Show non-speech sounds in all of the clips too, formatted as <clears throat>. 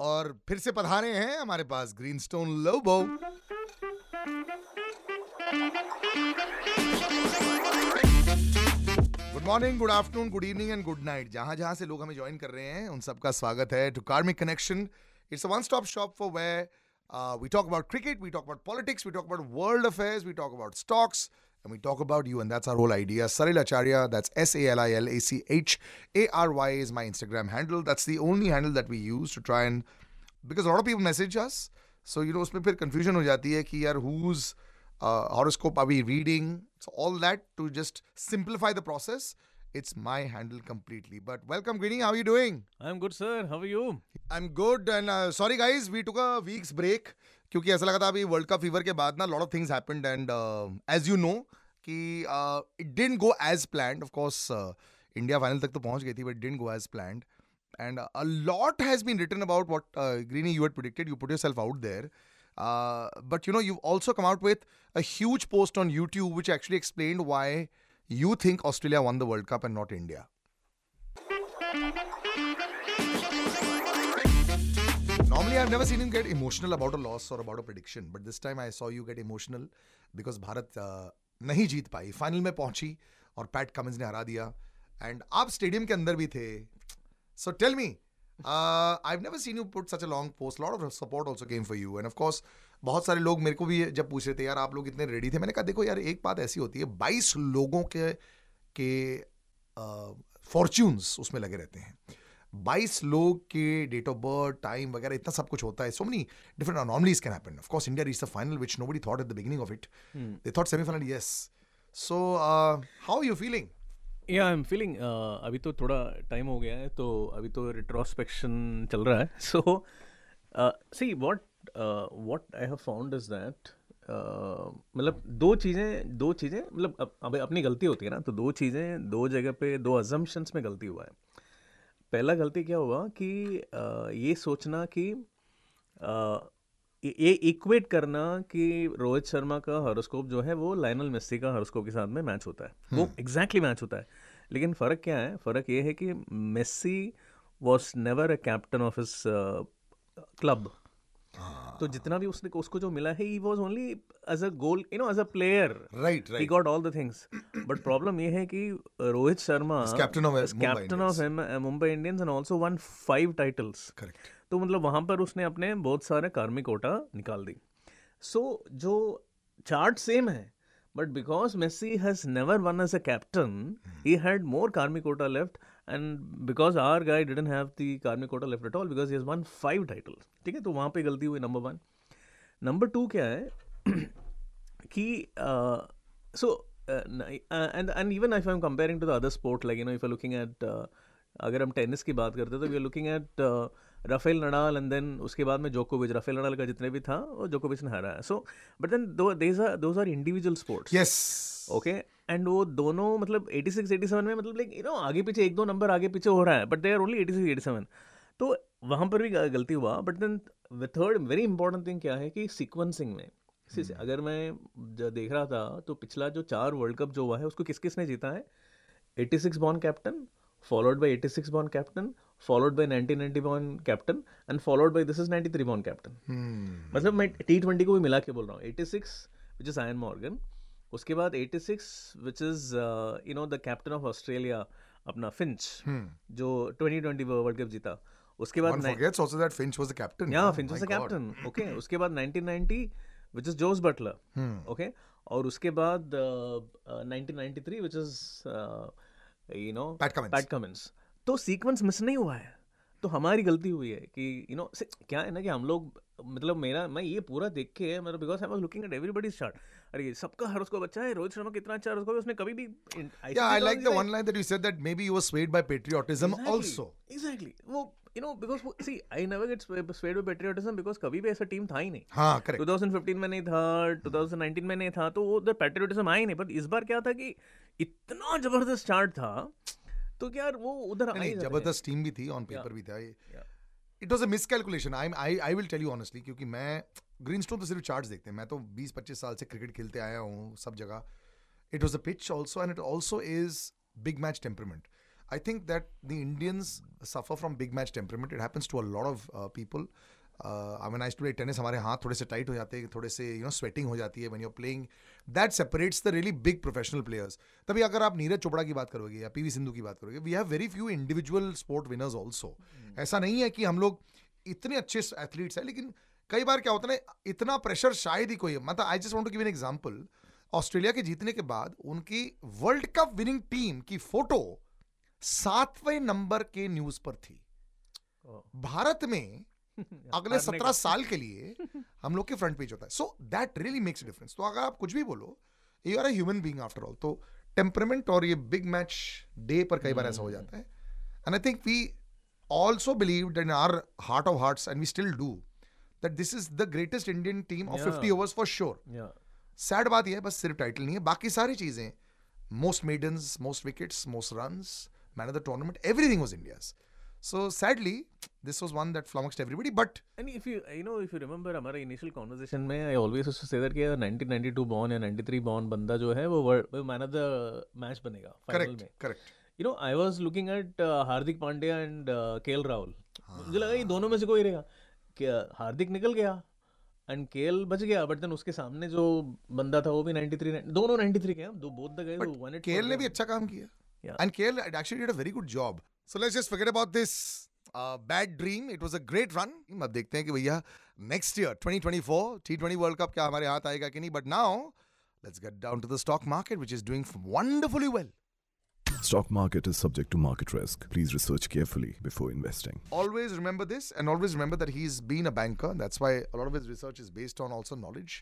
और फिर से पधारे हैं हमारे पास Greenstone Lobo. Good morning good afternoon good evening and good night जहाँ जहाँ से लोग हमें ज्वाइन कर रहे हैं उन सबका स्वागत है to Karmic Connection it's a one stop shop for way we talk about cricket we talk about politics we talk about world affairs, we talk about stocks, and we talk about you, and that's our whole idea. Salil Acharya, that's S A L I L A C H A R Y is my Instagram handle. That's the only handle that we use to try and because a lot of people message us. So you know, उसमें फिर confusion हो जाती है कि यार whose uh, horoscope are we reading? So all that to just simplify the process. It's my handle completely. But welcome, Greeny. How are you doing? I'm good, sir. How are you? I'm good. And uh, sorry, guys, we took a week's break क्योंकि ऐसा लगा था अभी world cup fever के बाद ना lot of things happened and as you know कि it didn't go as planned of course India final तक तो पहुँच गई थी but didn't go as planned and a lot has been written about what uh, Greeny you had predicted. You put yourself out there. Uh, but you know, you've also come out with a huge post on YouTube which actually explained why you think Australia won the World Cup and not India. Normally, I've never seen him get emotional about a loss or about a prediction, but this time I saw you get emotional because Bharat uh, नहीं जीत पाई। Final में पहुँची और Pat Cummins ने हरा दिया। And आप स्टेडियम के अंदर भी थे। So tell me I never seen you put such a long post lot of support also came for you and of course बहुत सारे लोग मेरे को भी जब पूछ रहे थे, यार, आप लोग इतने रेडी थे? मैंने कहा, देखो यार, एक बात ऐसी होती है, बाईस लोगों के के फॉर्च्यून्स उसमें लगे रहते हैं। बाईस लोग के डेट ऑफ़ बर्थ टाइम वगैरह इतना सब कुछ होता है। So many different anomalies can happen of course India reach the final which nobody thought at the beginning of it they thought semifinal yes so how you feeling या I am feeling अभी तो थोड़ा time हो गया है तो अभी तो रिट्रोस्पेक्शन चल रहा है। So see what what I have found is that मतलब दो चीज़ें दो चीज़ें मतलब अब अपनी गलती होती है ना तो दो चीज़ें दो जगह पे दो अजम्पशंस में गलती हुआ है। पहला गलती क्या हुआ कि आ, ये सोचना कि ये इक्वेट करना कि रोहित शर्मा का हॉरोस्कोप जो है वो लाइनल मेस्सी का हॉरोस्कोप के साथ में मैच होता है। वो एग्जैक्टली exactly मैच होता है। लेकिन फ़र्क क्या है? फ़र्क ये है कि Messi was never a captain of इस क्लब तो जितना भी उसने उसको जो मिला है he was only as a goal you know as a player right he got all the things but problem ये है कि Rohit Sharma captain of captain of Mumbai Indians and also won five titles correct तो मतलब वहाँ पर उसने अपने बहुत सारे कार्मिक कोटा निकाल दी। सो so, जो चार्ट सेम है but because Messi has never won as a captain he had more karmic quota left and because our guy didn't have the karmic quota left at all because he has won five titles ठीक है? तो वहाँ पे गलती हुई number one number two क्या है? <clears throat> कि so and and even if I am comparing to the other sport like you know if I looking at अगर हम टेनिस की बात करते तो we are looking at Rafael Nadal and then उसके बाद में जोकोविच राफेल नडाल का जितने भी था वो जोकोविच ने हारा है so but then those are individual sports yes okay and वो दोनों मतलब 86 87 में मतलब लाइक यू नो आगे पीछे एक दो नंबर आगे पीछे हो रहा है बट दे आर ओनली 86 87 तो वहाँ पर भी गलती हुआ but then third very important thing क्या है कि सीक्वेंसिंग में hmm. अगर मैं देख रहा था तो पिछला जो चार वर्ल्ड कप जो हुआ है उसको किस किस ने जीता है 86 born captain followed by 86 born captain followed by 1990 born captain and followed by this is 93 born captain Hmm. मतलब मैं टी ट्वेंटी को भी मिला के बोल रहा हूँ 86 विच इज़ आयन मॉर्गन उसके बाद 86 which is you know the captain of Australia अपना फिंच Hmm. जो 2020 वर्ल्ड कप जीता उसके बाद One forgets also that Finch was the captain. Yeah Finch was the captain okay उसके बाद 1990 which is Jos Buttler Hmm. Okay और उसके बाद uh, 1993 which is you know Pat Cummins. Pat Cummins तो sequence miss नहीं हुआ है तो हमारी गलती हुई है कि यू नो क्या है ना कि हम लोग मतलब मेरा मैं ये पूरा देख के मतलब because I was looking at everybody chart अरे सबका हर उसको बच्चा है रोहित शर्मा कितना अच्छा है उसको उसने कभी भी Yeah, I like the one line that you said that maybe you were swayed by patriotism also. Exactly वो you know because see I never get swayed by patriotism because कभी भी ऐसा टीम था ही नहीं हाँ correct. 2015 में नहीं था 2019 में नहीं था तो वो उधर पैट्रियोटिज्म आया ही नहीं बट इस बार क्या था कि इतना ज़बरदस्त चार्ट था तो क्या यार वो उधर ज़बरदस्त टीम भी थी ऑन पेपर भी था Yeah. It was a miscalculation I I I will tell you honestly क्योंकि मैं ग्रीन स्टोन तो सिर्फ़ चार्ट्स देखते हैं। मैं तो 20 25 साल से क्रिकेट खेलते आया हूँ सब जगह। It was a pitch also and it also is big match temperament I think that the Indians suffer from big match temperament. It happens to a lot of uh, people. I mean, I used to play tennis. हमारे हाथ थोड़े से टाइट हो जाते हैं थोड़े से यू नो स्वेटिंग हो जाती है when you're playing. That separates the really big professional players. तभी अगर आप नीरज चोपड़ा की बात करोगे या पीवी सिंधु की बात करोगे we have very few individual sport winners also ऐसा नहीं है कि हम लोग इतने अच्छे एथलीट्स हैं लेकिन कई बार क्या होता है ना इतना प्रेशर शायद ही कोई मतलब I just want to give an example Australia के जीतने के बाद उनकी वर्ल्ड कप विनिंग टीम की फ़ोटो सातवें नंबर के न्यूज़ पर थी भारत में <laughs> अगले सत्रह साल के लिए हम लोग के फ्रंट पेज होता है। So that really makes difference तो अगर आप कुछ भी बोलो you are human being after all तो टेम्परमेंट और ये बिग मैच डे पर कई बार ऐसा हो जाता है। And I think we also believe in our heart of hearts and we still do that this is the greatest Indian team of fifty overs for sure sad बात यह है बस सिर्फ़ टाइटल नहीं है बाकी सारी चीज़ें most maidens most wickets most run man of the tournament everything was India so sadly this was one that flummoxed everybody but And if you you know if you remember हमारे initial conversation में I always used to say that कि 1992 born या 93 born बंदा जो है वो world man of the match बनेगा final correct में। Correct you know I was looking at Hardik Pandya and KL Rahul मुझे लगा ये दोनों में से कोई रहेगा। क्या हार्दिक निकल गया एंड केएल बच गया बट देन उसके सामने जो बंदा था वो भी 93 दोनों 93 के हैं। दो both the guys who won KL ने भी अच्छा काम किया। And KL actually did a very good job so let's just forget about this bad dream it was a great run अब देखते हैं कि भैया नेक्स्ट ईयर 2024 टी20 वर्ल्ड कप क्या हमारे हाथ आएगा कि नहीं but now let's get down to the stock market which is doing wonderfully well Stock market is subject to market risk. Please research carefully before investing. always remember this and always remember that he's been a banker that's why a lot of his research is based on also knowledge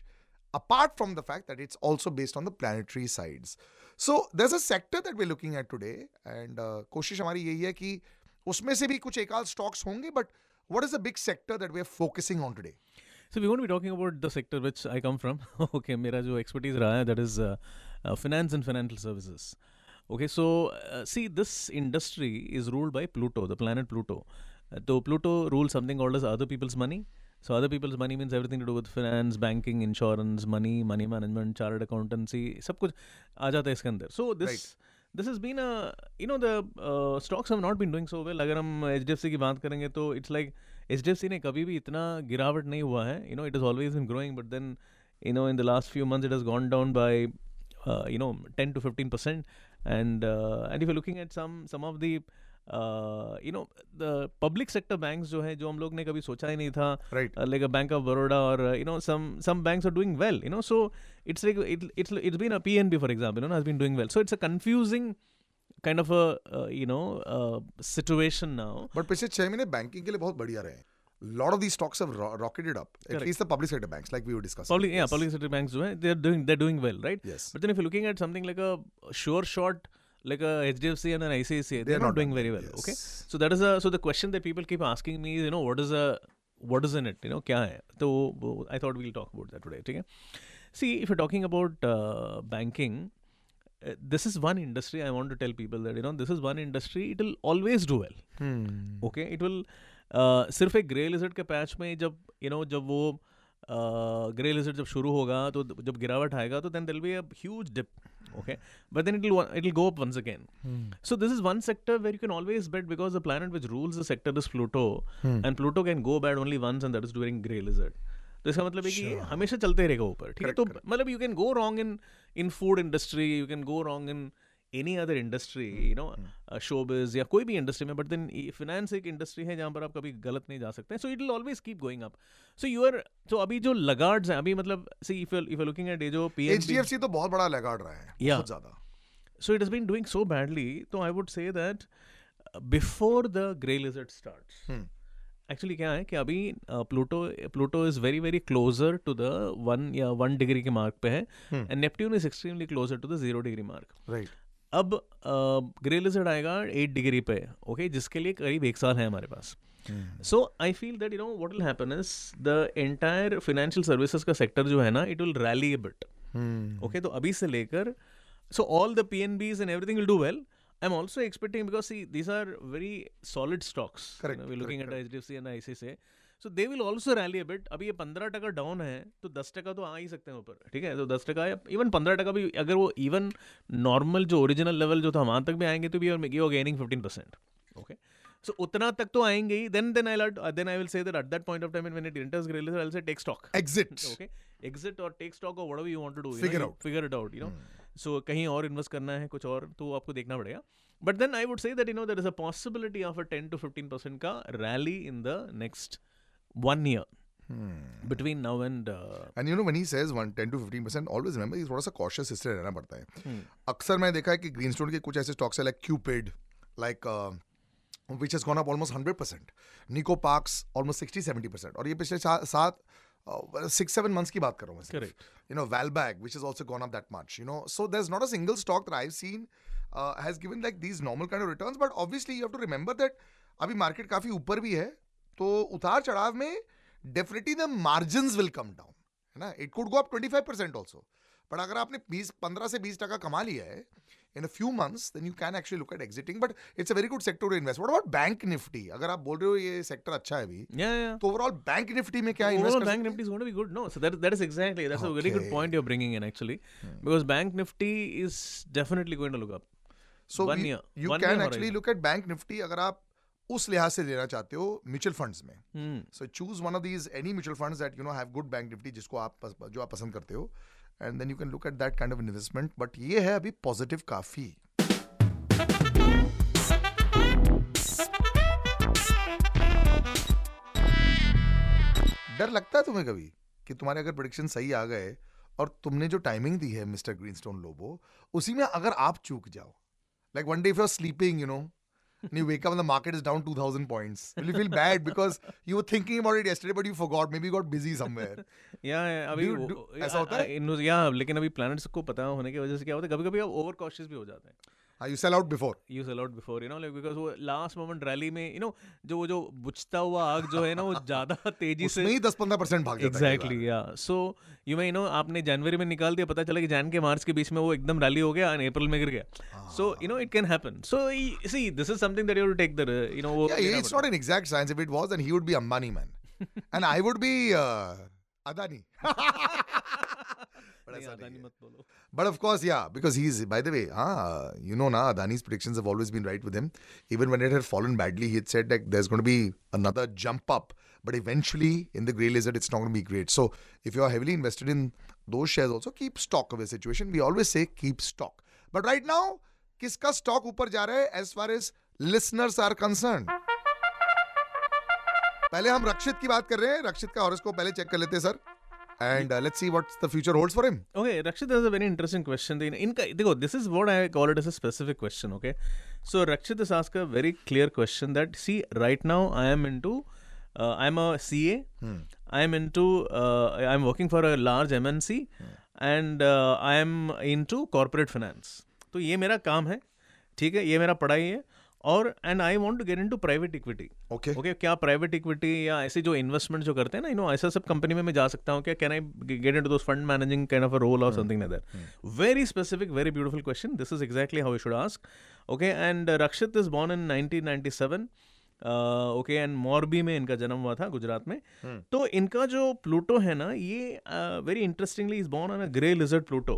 apart from the fact that it's also based on the planetary sides so there's a sector that we're looking at today and uh, कोशिश हमारी यही है कि उसमें से भी कुछ एक आध stocks होंगे but what is the big sector that we're focusing on today So we won't be talking about the sector which I come from. okay, मेरा जो expertise रहा है that is uh, uh, finance and financial services. Okay, so uh, see this industry is ruled by Pluto, the planet Pluto. Uh, so Pluto rules something called as other people's money. So other people's money means everything to do with finance, banking, insurance, money, money management, chartered accountancy, सब कुछ आ जाता है इसके अंदर. So this Right. This has been a you know the uh, stocks have not been doing so well अगर हम HDFC की बात करेंगे तो it's like HDFC ने कभी भी इतना गिरावट नहीं हुआ है you know it has always been growing but then you know in the last few months it has gone down by uh, you know 10 to 15 percent and uh, and if you're looking at some some uh, you know the public sector banks जो है जो हम लोग ने कभी सोचा ही नहीं था right uh, like a Bank of Baroda or uh, you know some some banks are doing well you know so it's like it, it's it's been a PNB for example you know has been doing well so it's a confusing kind of a uh, you know uh, situation now but पिछले छह महीने banking के लिए बहुत बढ़िया रहे lot of these stocks have ro- rocketed up at Correct. least the public sector banks like we were discussing public yes. yeah public sector banks है they're doing they're doing well right yes but then if you're looking at something like a sure short like a HDFC and an ICICI they're, They're not, not doing done very well, well okay yes. so that is a so the question that people keep asking me is you know what is a what is in it you know क्या है तो वो- I thought we'll talk about that today ठीक है see if you're talking about uh, banking uh, this is one industry I want to tell people that you know this is one industry it will always do well hmm. Okay it will सिर्फ एक grey lizard के patch में जब you know जब वो grey lizard जब शुरू होगा तो जब गिरावट आएगा तो then there'll be a huge dip okay but then it will it will go up once again so this is one sector where you can always bet because the planet which rules the sector is pluto and pluto can go bad only once and that is during gray lizard तो इसका मतलब है कि ये हमेशा चलते रहेगा ऊपर ठीक है तो मतलब you can go wrong in in food industry you can go wrong in any other industry you know showbiz या कोई भी इंडस्ट्री में बट देन फिनेंस एक इंडस्ट्री है जहाँ पर आप कभी गलत नहीं जा सकते so it will always keep going up so you are तो अभी जो लगार्ड्स हैं अभी मतलब see if if you looking at ये जो पी HDFC तो बहुत बड़ा लैगार्ड रहा है Yeah. बहुत ज़्यादा so it has been doing so badly so i would say that uh, before the gray lizard starts Hmm. Actually क्या है कि अभी Pluto Pluto is very very closer to the one या one degree के mark पे है. And Neptune is extremely closer to the zero degree mark right अब grey lizard आएगा एट डिग्री पे ओके जिसके लिए करीब एक साल है हमारे पास। So I feel that you know what will happen is the entire financial services का सेक्टर जो है ना it will rally a bit okay तो अभी से लेकर so all the P N Bs and everything will do well I am also expecting because these are very solid stocks looking at H D C and I C C so they will also rally a bit अभी ये पंद्रह टका down है तो दस टका तो आ ही सकते हैं ऊपर ठीक है? तो दस टका या इवन पंद्रह टका भी अगर वो इवन नॉर्मल जो ओरिजिनल लेवल जो था वहाँ तक भी आएँगे तो भी you gaining fifteen percent okay so उतना तक तो आएँगे ही then then I then I will say that at that point of time when it enters grey lizard I will say take stock Exit. okay? Exit or take stock or whatever you want to do you Figure know, you out. figure it out you know? So कहीं और invest करना है कुछ और तो आपको देखना पड़ेगा। But then I would say that you know there is a possibility of a 10 to 15 percent का rally in the next one year between now and and you know when he says 1 10 to 15 percent always remember ये थोड़ा सा cautious इसलिए रहना पड़ता है Hmm. अक्सर मैंने देखा है कि ग्रीनस्टोन के कुछ ऐसे स्टॉक्स है like Cupid like which has gone up almost 100 percent Nicco Parks almost 60 70 percent और ये पिछले सा- सात सिक्स सेवन मंथ्स की बात कर रहा हूँ मैं you know Valbag, which has also gone up that much. You know, so there's not a single stock that I've seen uh, has given like these normal kind of returns. But obviously, you have to remember that अभी market काफ़ी ऊपर भी है तो उतार चढ़ाव में definitely the margin will come down है ना it could go up 25 percent also but अगर आपने 20 15 से 20 टका कमा लिया है in a few months then you can actually look at exiting but it's a very good sector to invest what about bank Nifty अगर आप बोल रहे हो ये सेक्टर अच्छा है अभी yeah yeah तो ओवरऑल बैंक निफ्टी में क्या invest nifty is going to be good. No, so that that is exactly that's a very good Okay. point you're bringing in actually, because bank nifty is definitely going to look up. So. You can actually. Look at bank Nifty अगर आप उस लिहाज से लेना चाहते हो mutual funds में. So choose one of these any mutual funds that you know have good bank Nifty जिसको आप जो आप पसंद करते हो। And then you can look at that kind of investment but ये है अभी पॉजिटिव काफ़ी। डर लगता है तुम्हें कभी कि तुम्हारे अगर प्रोडिक्शन सही आ गए और तुमने जो टाइमिंग दी है मिस्टर ग्रीनस्टोन लोबो उसी में अगर आप चूक जाओ like one day if you're sleeping you know and you wake up and the market is down 2000 points will you feel bad because you were thinking about it yesterday but you forgot maybe you got busy somewhere या या, अभी Do you- वो- do- ऐसा होता है? आ- इन- या लेकिन अभी प्लैनेट्स को पता होने की वजह से क्या होता है कभी कभी आप ओवर कॉशियस भी हो जाते हैं You sell out before. You sell out before you know like because वो लास्ट मोमेंट रैली में यू नो जो वो जो बुझता हुआ आग जो है ना वो ज़्यादा <laughs> तेज़ी से उसमें ही 10-15 परसेंट भाग है exactly yeah so you may know आपने जनवरी में निकाल दिया पता चला कि जैन के मार्च के बीच में वो एकदम रैली हो गया एंड अप्रैल में गिर गया। So you know it can happen so see this is something that you take the you know वो बार. yeah it's not an exact science. If it was then he would be Ambani man. <laughs> And I <laughs> would be uh, Adani but नहीं, ऐसा अदानी मत बोलो But of course, yeah, because he's, by the way, ah, you know, na, Adani's predictions have always been right with him. Even when it had fallen badly, he had said that there's going to be another jump up. But eventually, in the grey lizard, it's not going to be great. So, if you're heavily invested in those shares, also keep stock of the situation. We always say keep stock. But right now, किसका stock ऊपर जा रहा है as far as listeners are concerned? पहले हम रक्षित की बात कर रहे हैं रक्षित का हॉरोस्कोप पहले चेक कर लेते हैं sir and let's see what's the future holds for him Okay, Rakshit, that's a very interesting question. The- In, देखो, this is what I call it as a specific question. Okay, so Rakshit has asked a very clear question that see, right now I am into, uh, I'm a CA. I am into, uh, I'm working for a large MNC, hmm. and uh, I am into corporate finance. तो ये मेरा काम है, ठीक है, ये मेरा पढ़ाई है. और and I want to get into private equity Okay. Okay क्या प्राइवेट इक्विटी या ऐसे जो इन्वेस्टमेंट जो करते हैं ना यू नो ऐसा सब कंपनी में मैं जा सकता हूँ क्या? Can I get into those fund managing kind of a role और something that very specific very beautiful question this is exactly how you should ask okay and Rakshit is born in 1997 okay and Morbi में इनका जन्म हुआ था गुजरात में। तो इनका जो प्लूटो है ना ये very interestingly is born on a gray lizard Pluto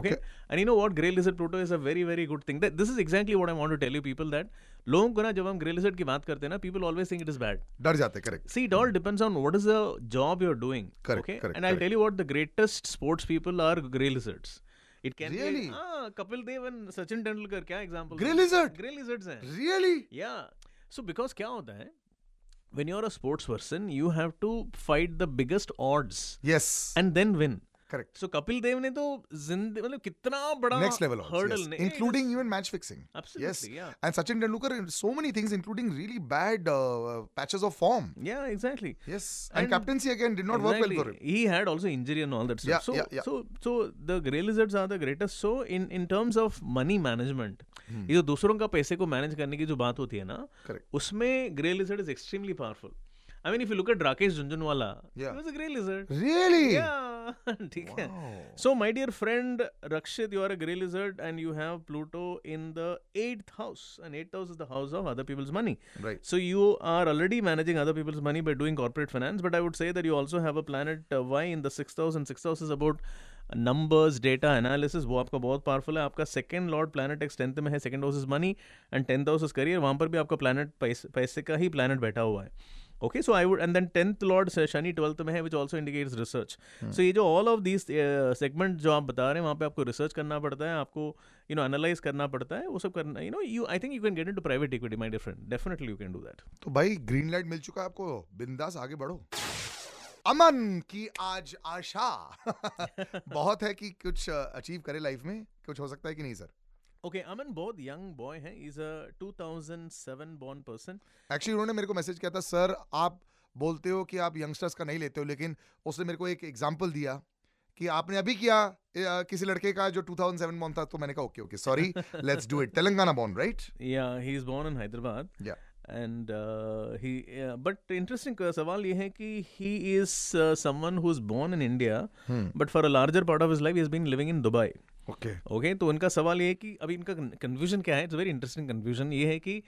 okay okay? and you know what gray lizard pluto is a very very good thing that this is exactly what i want to tell you people that लोगों को ना जब हम grey lizard की बात करते हैं ना people always think it is bad डर जाते correct see it all depends on what is the job you're doing Correct, okay correct, and i'll correct. tell you what the greatest sports people are gray lizards it can Really? be ah kapil dev and sachin tendulkar क्या example Grey lizard? gray lizards हैं really yeah so because क्या होता है when you're a sports person you have to fight the biggest odds yes and then win correct so Kapil Dev ने तो ज़िंदगी मतलब कितना बड़ा next level hurdle including even match fixing yes and Sachin Tendulkar so many things including really bad patches of form या exactly yes and captaincy again did not work well for him he had also injury and all that so so so the gray lizards are the greatest so in in terms of money management ये जो दूसरों का पैसे को manage करने की जो बात होती है ना उसमें gray lizard is extremely powerful I mean, if you look at Rakesh Junjunwala, Yeah. he was a grey lizard. Really? Yeah, <laughs> ठीक है. Wow. So, my dear friend Rakshit, you are a grey lizard and you have Pluto in the eighth house. And eighth house is the house of other people's money. Right. So, you are already managing other people's money by doing corporate finance. But I would say that you also have a planet uh, Y in the sixth house. And sixth house is about numbers, data, analysis. वो आपका बहुत powerful है आपका second lord planet X tenth में है second house is money and tenth house is career वहाँ पर भी आपका प्लानट पैसे पैसे का ही प्लानट बैठा हुआ है okay so I would and then tenth lord Shani twelfth में है which also indicates research so ये जो ऑल ऑफ़ दीज सेगमेंट जो आप बता रहे हैं, वहाँ पे आपको रिसर्च करना पड़ता है, आपको यू नो एनालाइज करना पड़ता है, वो सब करना you know you I think you can get in to private equity my different definitely you can do that तो भाई ग्रीन लाइट मिल चुका है आपको। बिंदास आगे बढ़ो। अमन की आज आशा। <laughs> बहुत है कि कुछ अचीव करे लाइफ में। कुछ हो सकता है कि नहीं सर ओके अमन बहुत यंग बॉय है. Is a 2007 born person actually उन्होंने मेरे को मैसेज किया था सर आप बोलते हो कि आप यंगस्टर्स का नहीं लेते हो लेकिन उसने मेरे को एक एग्जांपल दिया कि आपने अभी किया किसी लड़के का जो 2007 बॉर्न था तो मैंने कहा okay okay sorry let's do it Telangana born right या he is born in Hyderabad या एंड ही बट इंटरेस्टिंग सवाल ये है कि he is someone who is born in India but for a larger part of his life he has been living in Dubai okay. Okay तो उनका सवाल ये है कि अभी इनका कन्फ्यूज़न क्या है? इट्स वेरी इंटरेस्टिंग कन्फ्यूज़न ये है कि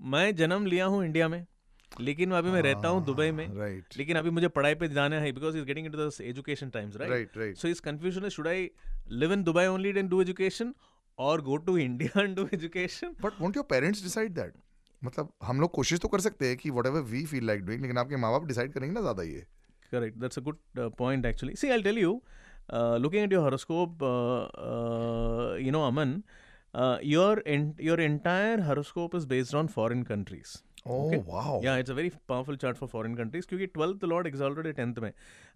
मैं जन्म लिया हूँ इंडिया में लेकिन अभी मैं रहता हूँ दुबई में। राइट लेकिन अभी मुझे पढ़ाई पे जाना है because is getting into the education times right right right So his confusion is should I live in Dubai only and do education or go to <laughs> India and do education? But won't your parents decide that मतलब हम लोग कोशिश तो कर सकते हैं कि whatever we feel like doing लेकिन आपके माँ बाप डिसाइड करेंगे ना ज़्यादा ये. That's a good uh, point actually. See, I'll tell you, uh, looking at your horoscope, uh, uh, you know, Aman, uh, your en- your entire horoscope is based on foreign countries. Oh Okay. wow! Yeah, it's a very powerful chart for foreign countries क्योंकि twelfth lord exalted है tenth में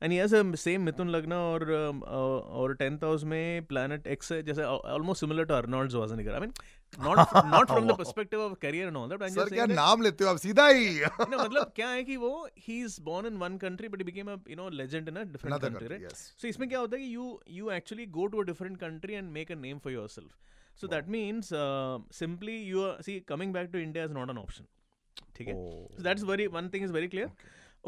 and ये ऐसे same मिथुन लग्न और um, uh, और tenth house में planet X है जैसे almost similar to Arnold Schwarzenegger I mean Not not from the perspective of career and all that sir क्या नाम लेते हो आप सीधा ही no, मतलब क्या है कि वो he is born in one country but became a you know legend in a different Another country country, right yes. So इसमें क्या होता है कि you you actually go to a different country and make a name for yourself so that means simply you are see coming back to India is not an option ठीक है Oh. so that's very one thing is very clear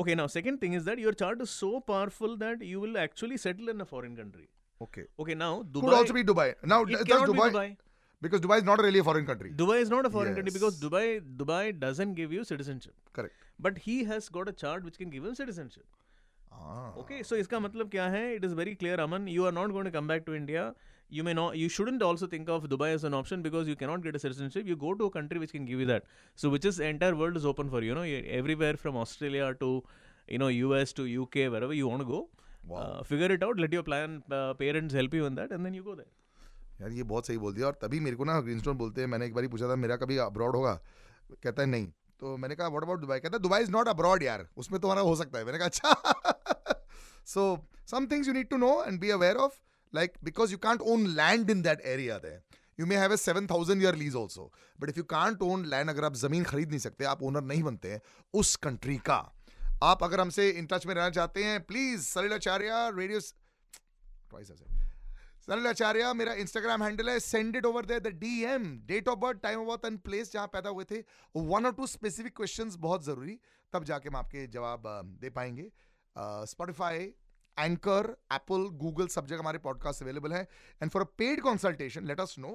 okay now second thing is that your chart is so powerful that you will actually settle in a foreign country Okay. okay now Could dubai also be Dubai. Now, it does cannot Dubai, be dubai because Dubai is not really a foreign country. dubai is not a foreign country because Yes. dubai dubai doesn't give you citizenship Correct. but he has got a chart which can give him citizenship Ah. okay so इसका मतलब क्या है it is very clear aman you are not going to come back to india you may not you shouldn't also think of dubai as an option because you cannot get a citizenship you go to a country which can give you that so which is entire world is open for you you know you- everywhere from australia to you know us to uk wherever you want to go Wow. uh, figure it out let your plan uh, parents help you in that and then you go there यार ये बहुत सही बोल दिया। और तभी मेरे को ना ग्रीनस्टोन बोलते हैं, मैंने एक बार पूछा था, मेरा कभी अब्रॉड होगा? कहता है, नहीं। तो मैंने कहा व्हाट अबाउट दुबई कहता है दुबई इज़ नॉट अब्रॉड यार, उसमें तुम्हारा हो सकता है। मैंने कहा अच्छा। So some things you need to know and be aware of like because you can't own land in that area there you may have a seven thousand year lease also but if you can't own land अगर आप ज़मीन खरीद नहीं सकते, आप owner नहीं बनते हैं, उस कंट्री का। आप अगर हमसे इन टच में रहना चाहते हैं please Salilacharya radio twice Sanal Acharya, मेरा इंस्टाग्राम हैंडल है send it over the DM date of birth time of birth and place जहाँ पैदा हुए थे। वन और टू स्पेसिफिक क्वेश्चन बहुत ज़रूरी, तब जाके हम आपके जवाब दे पाएँगे। स्पॉटिफाई एंकर एप्पल गूगल सब जगह हमारे पॉडकास्ट अवेलेबल है। And for a paid consultation let us know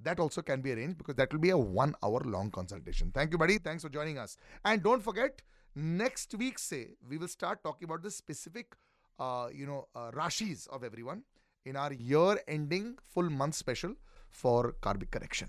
that also can be arrange because that will be a one hour long consultation thank you बड़ी thanks for joining us and don't forget next week से we will start talking about the specific you know rashis of every in our year ending full month special for karmic connection